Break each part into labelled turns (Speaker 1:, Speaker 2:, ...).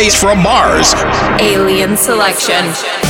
Speaker 1: DJs from Mars.
Speaker 2: Alien Selection.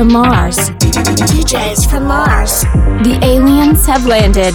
Speaker 2: From Mars. DJs from Mars. The aliens have landed.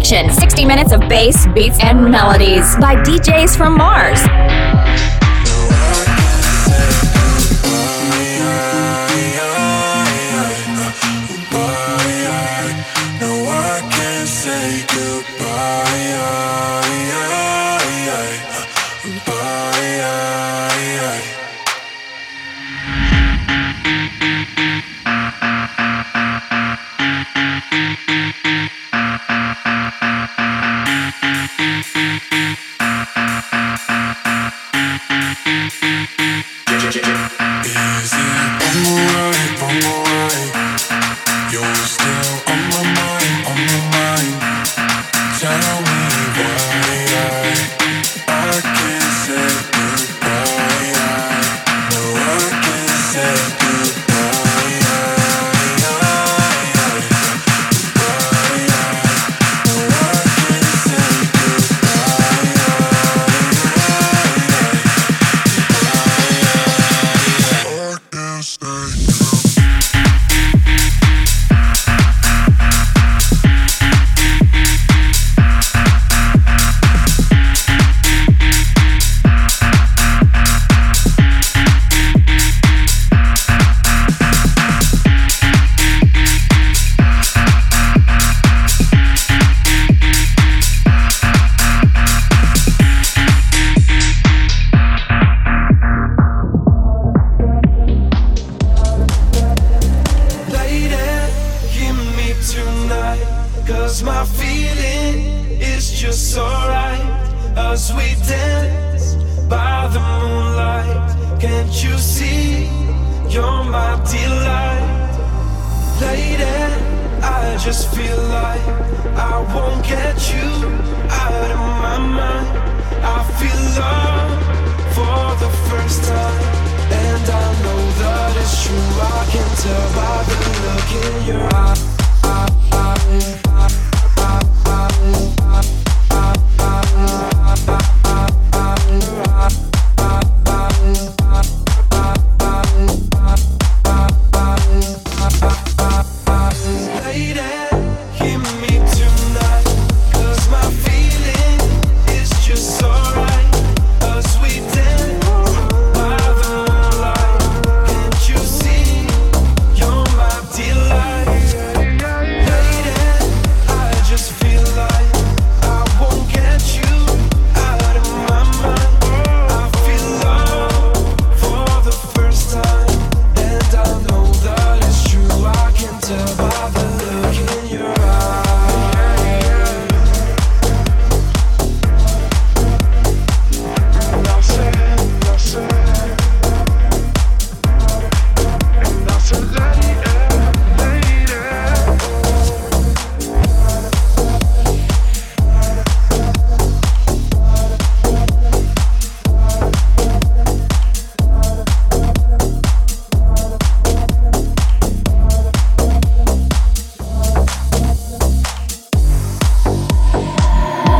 Speaker 2: Selection 60 minutes of bass, beats, and melodies by DJs from Mars.
Speaker 3: just feel like I won't get you out of my mind. I feel love for the first time, and I know that it's true. I can tell by the look in your eyes.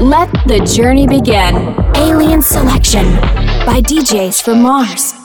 Speaker 2: Let the journey begin. Alien Selection by DJs from Mars.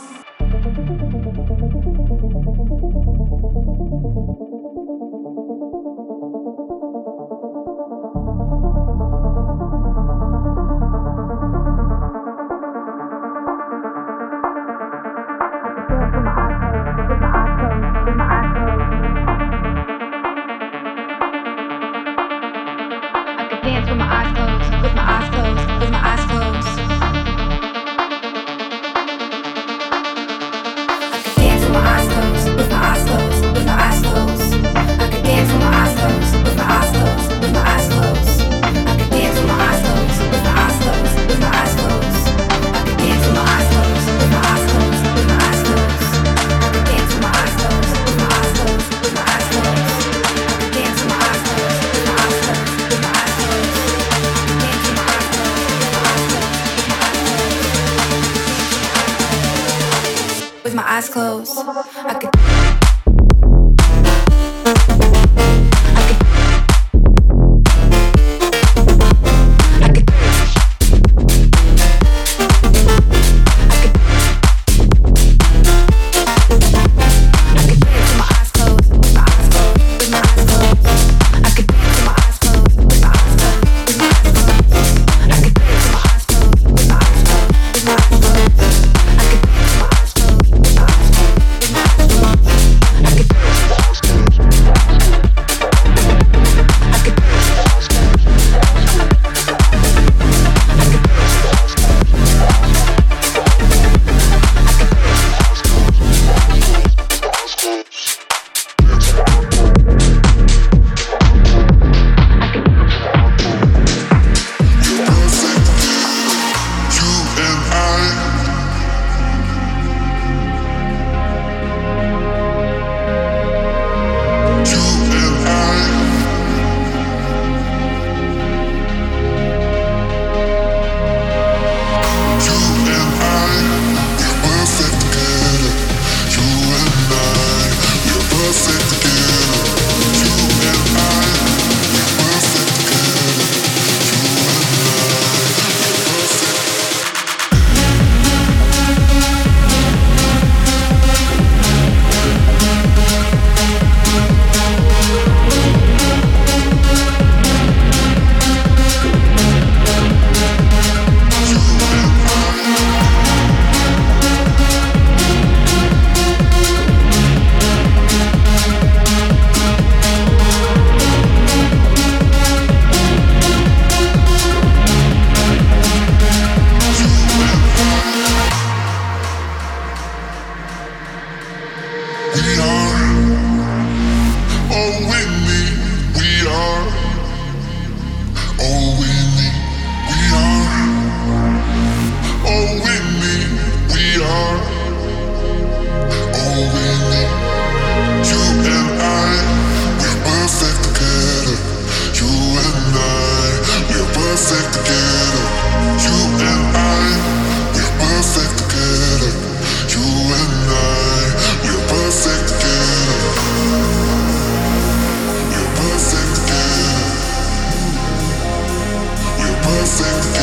Speaker 4: perfect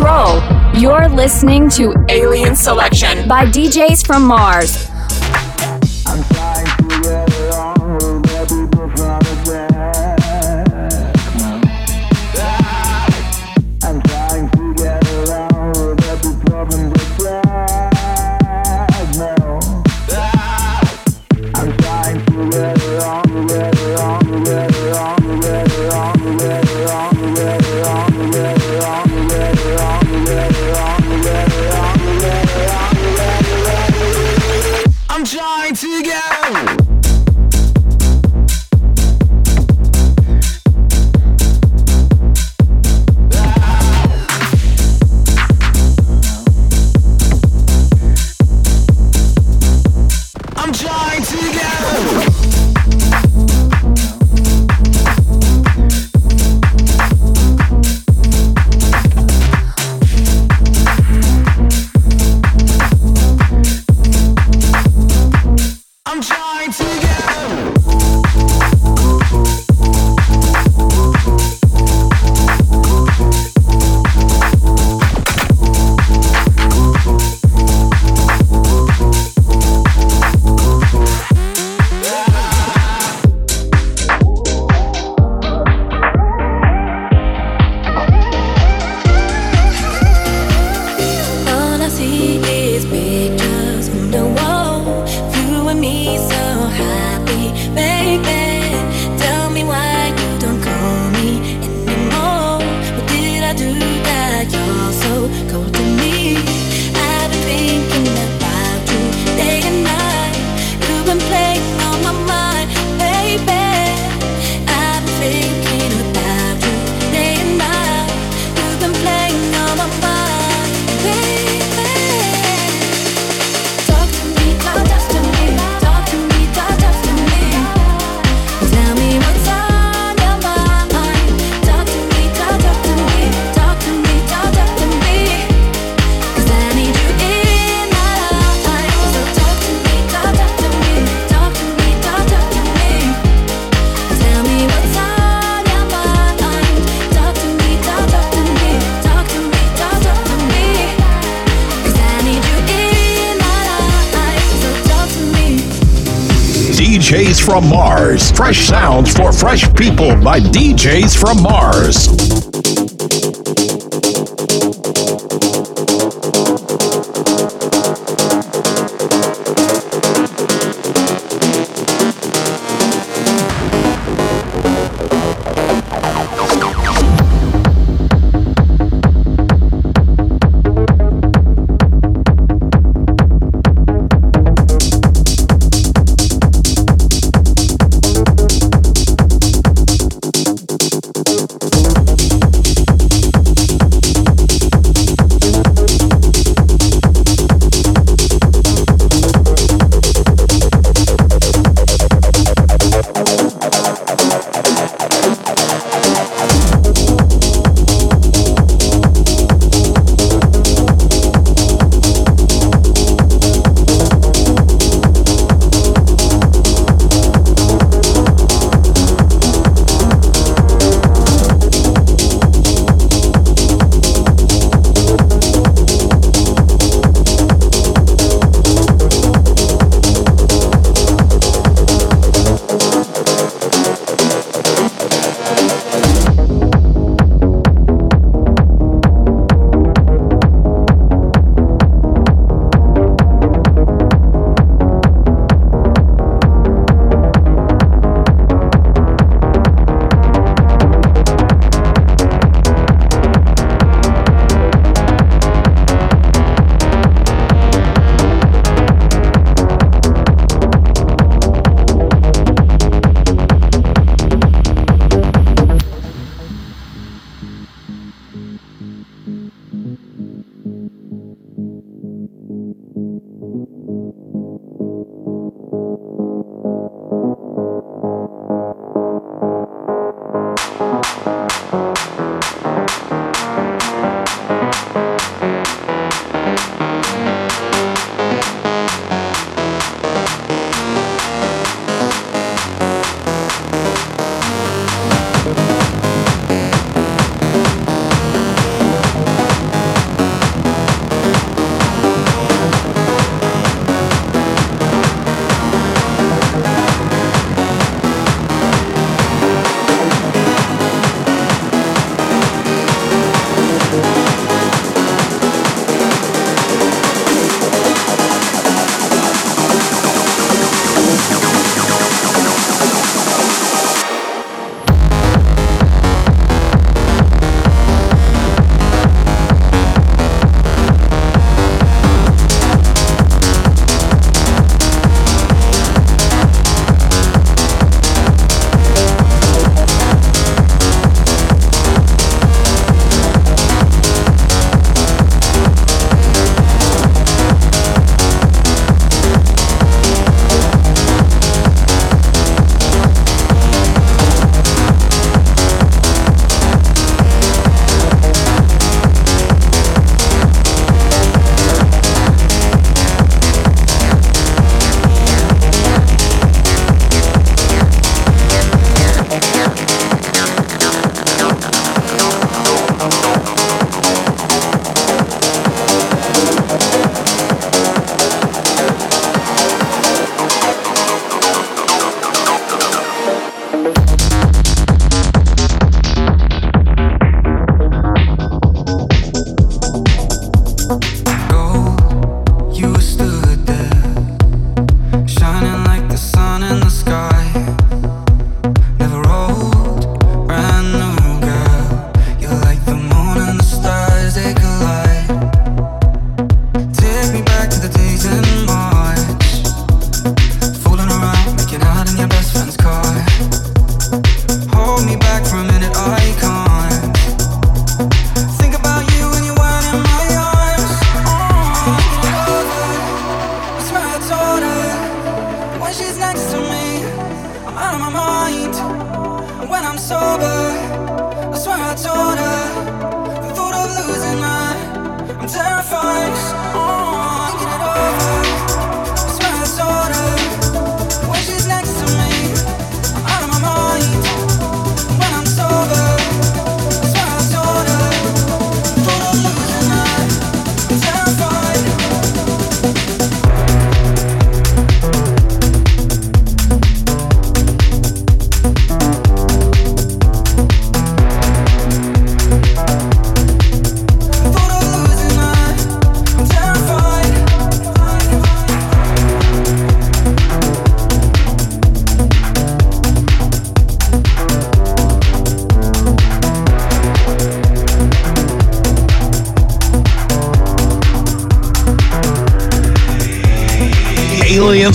Speaker 2: control. You're listening to Alien Selection by DJs from Mars.
Speaker 1: From Mars. Fresh sounds for fresh people by DJs from Mars.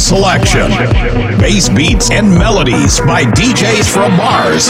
Speaker 1: Selection. Bass beats and melodies by DJs from Mars.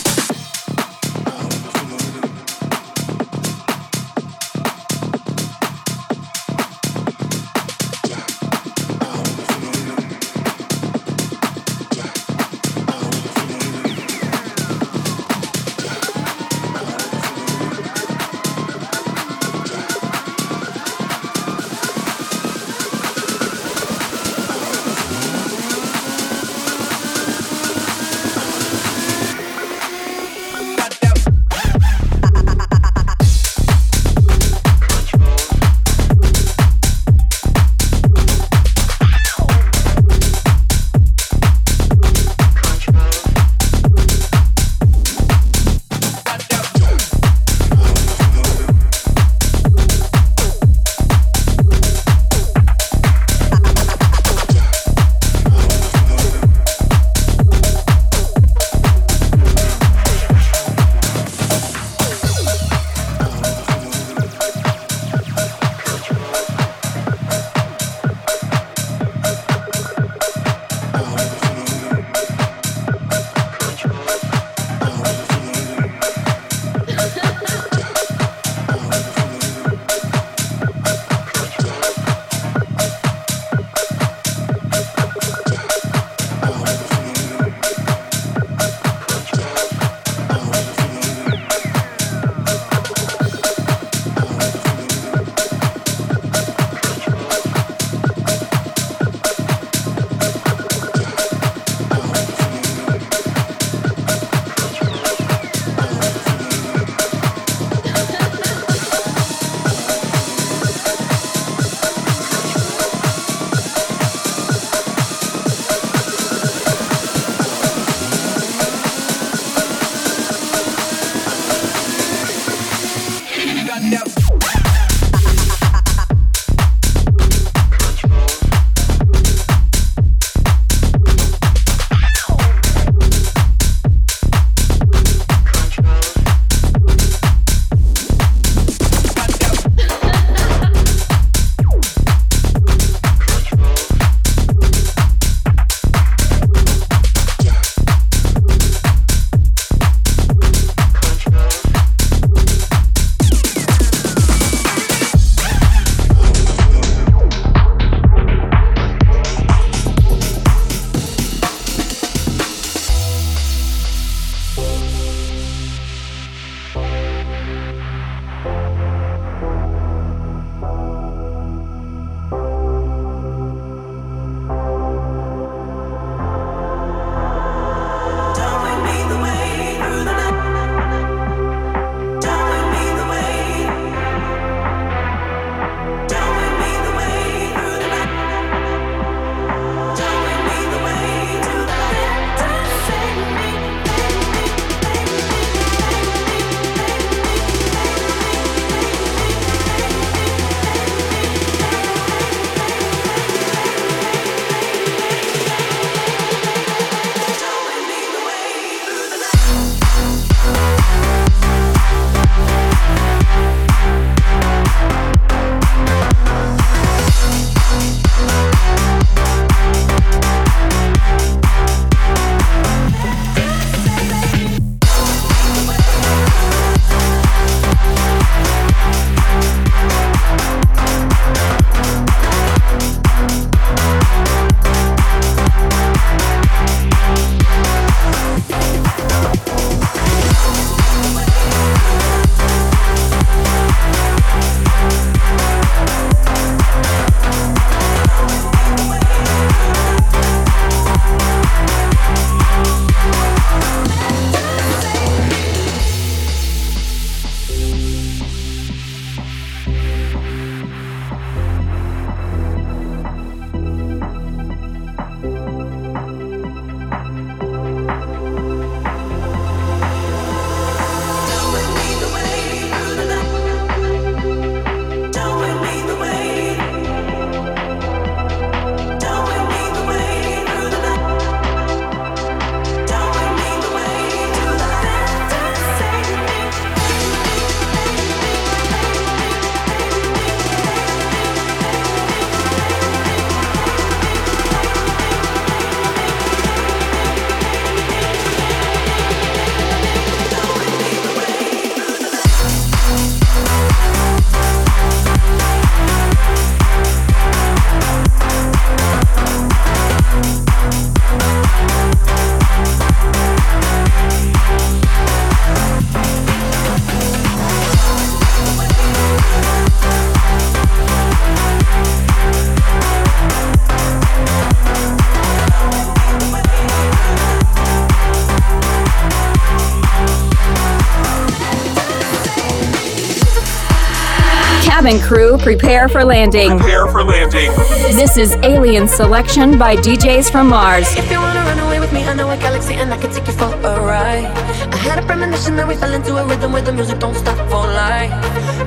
Speaker 2: Cabin crew, prepare for landing. Prepare
Speaker 1: for landing.
Speaker 2: This is Alien Selection by DJs from Mars.
Speaker 5: If you wanna run away with me, I know a galaxy and I can take you for a ride. I had a premonition that we fell into a rhythm where the music don't stop for life.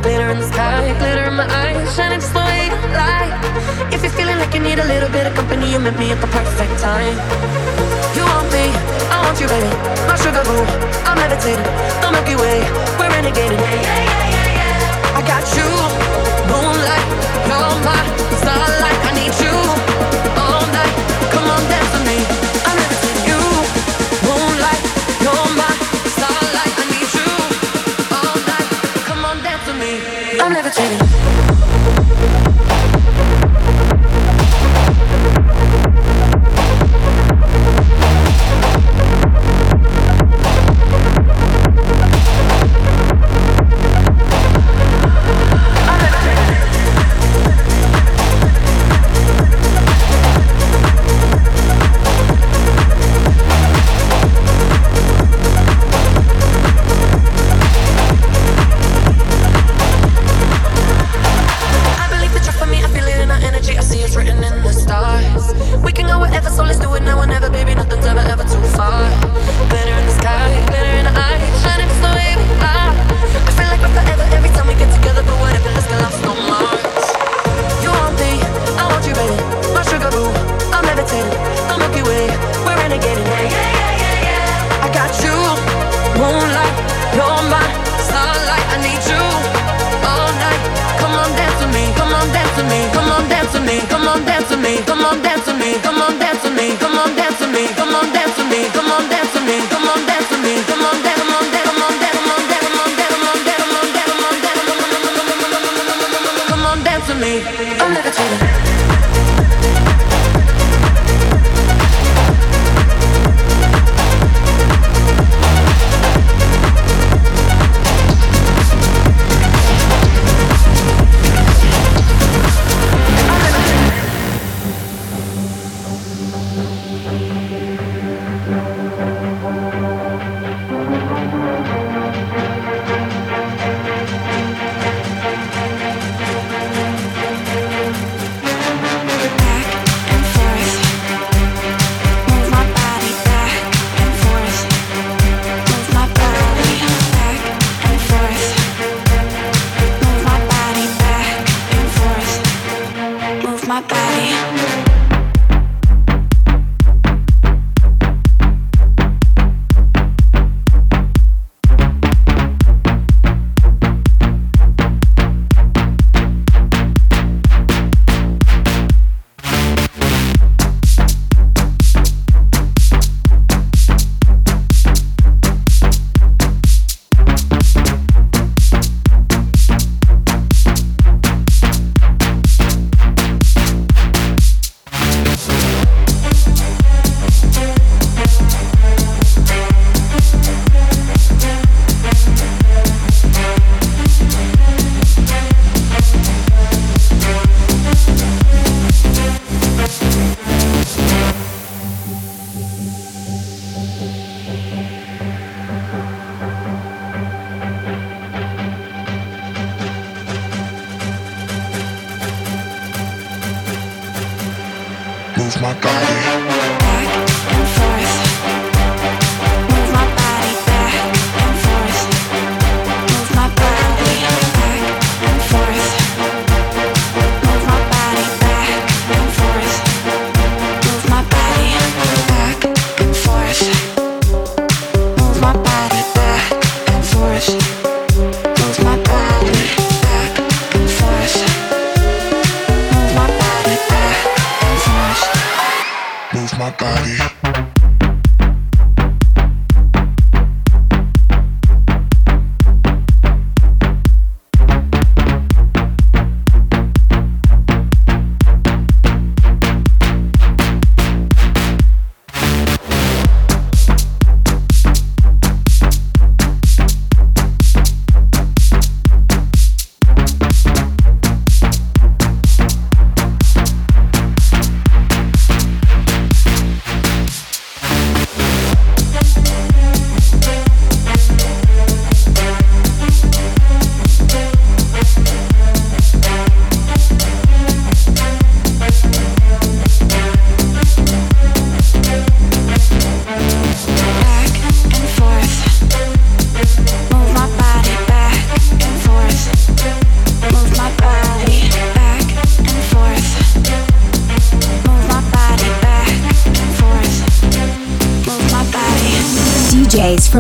Speaker 5: Glitter in the sky, glitter in my eyes, shining just the way you like. If you're feeling like you need a little bit of company, you met me at the perfect time. You want me, I want you, baby. My sugar boo, I'm levitating. The Milky Way, we're renegading. Yeah, yeah, yeah, yeah, yeah. I got you pop star.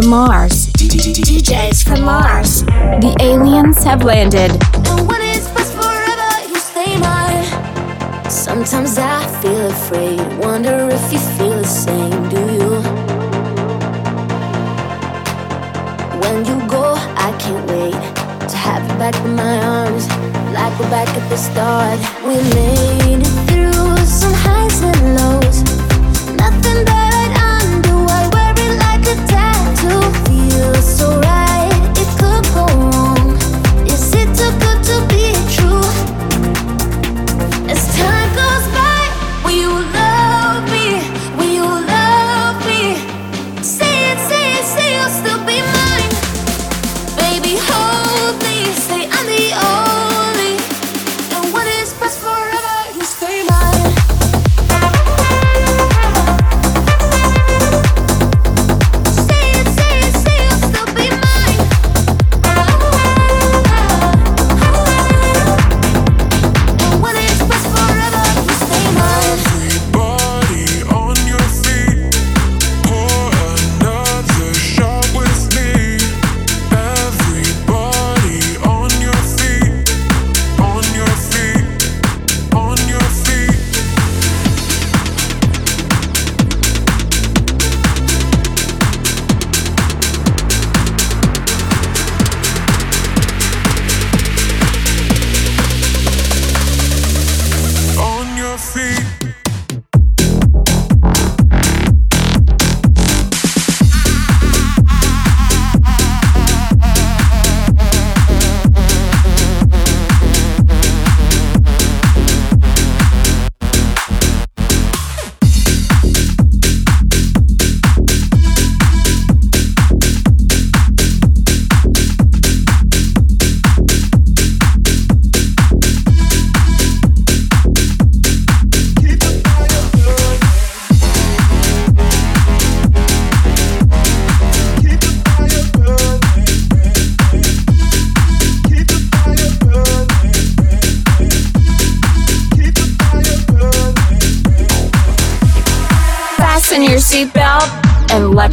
Speaker 2: from Mars. DJs from Mars. The aliens have landed.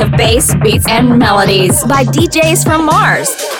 Speaker 2: of bass, beats, and melodies by DJs from Mars.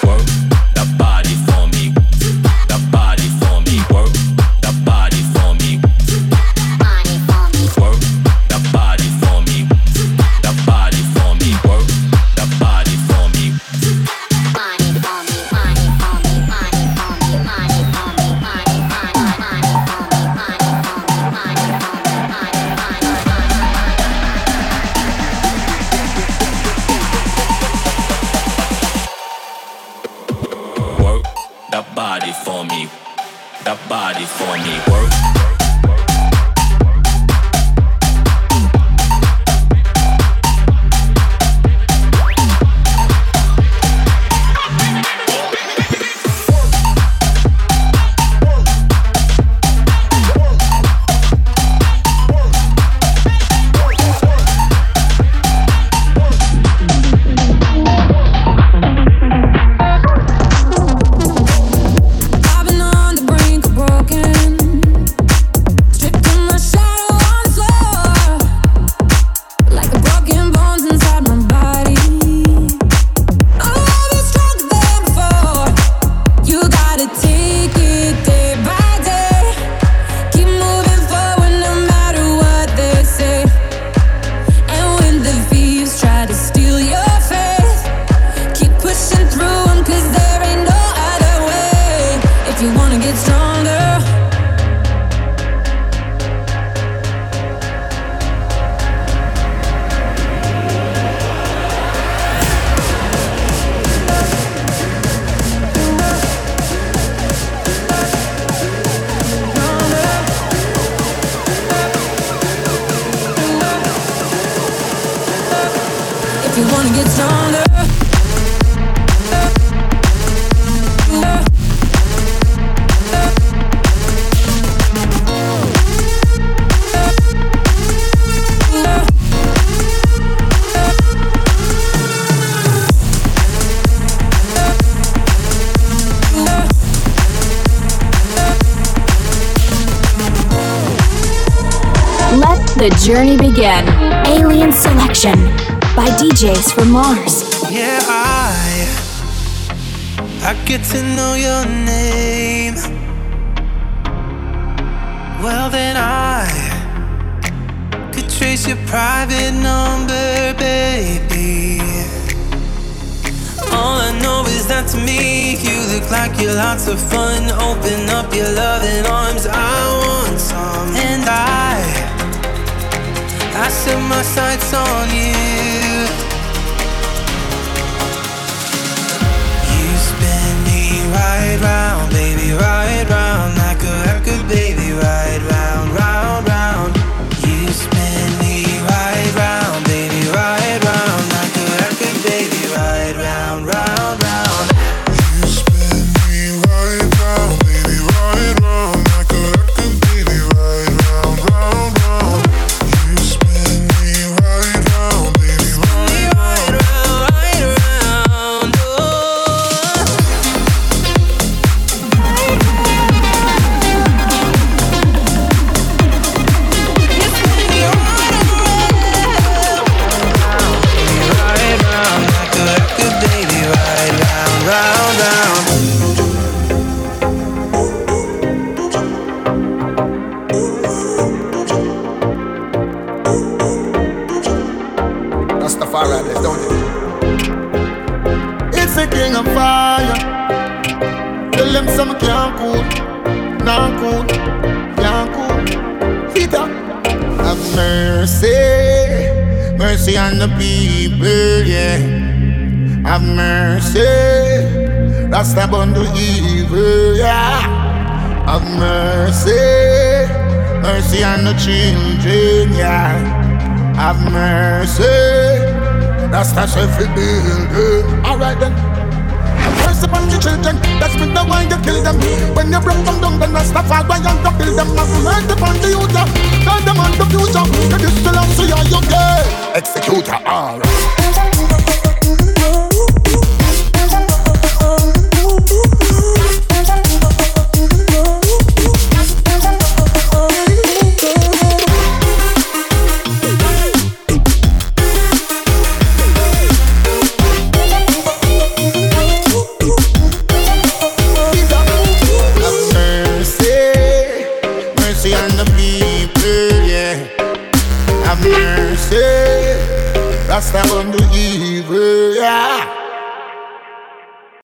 Speaker 2: journey begin. Alien Selection by DJs from Mars.
Speaker 6: Yeah, I I get to know your name. Well then I could trace your private number, baby. All I know is that to me, you look like you're lots of fun. Open up your loving arms, I want some, and I. I set my sights on you. You spin me right round, baby, right round like a record, baby, right round.
Speaker 7: every day.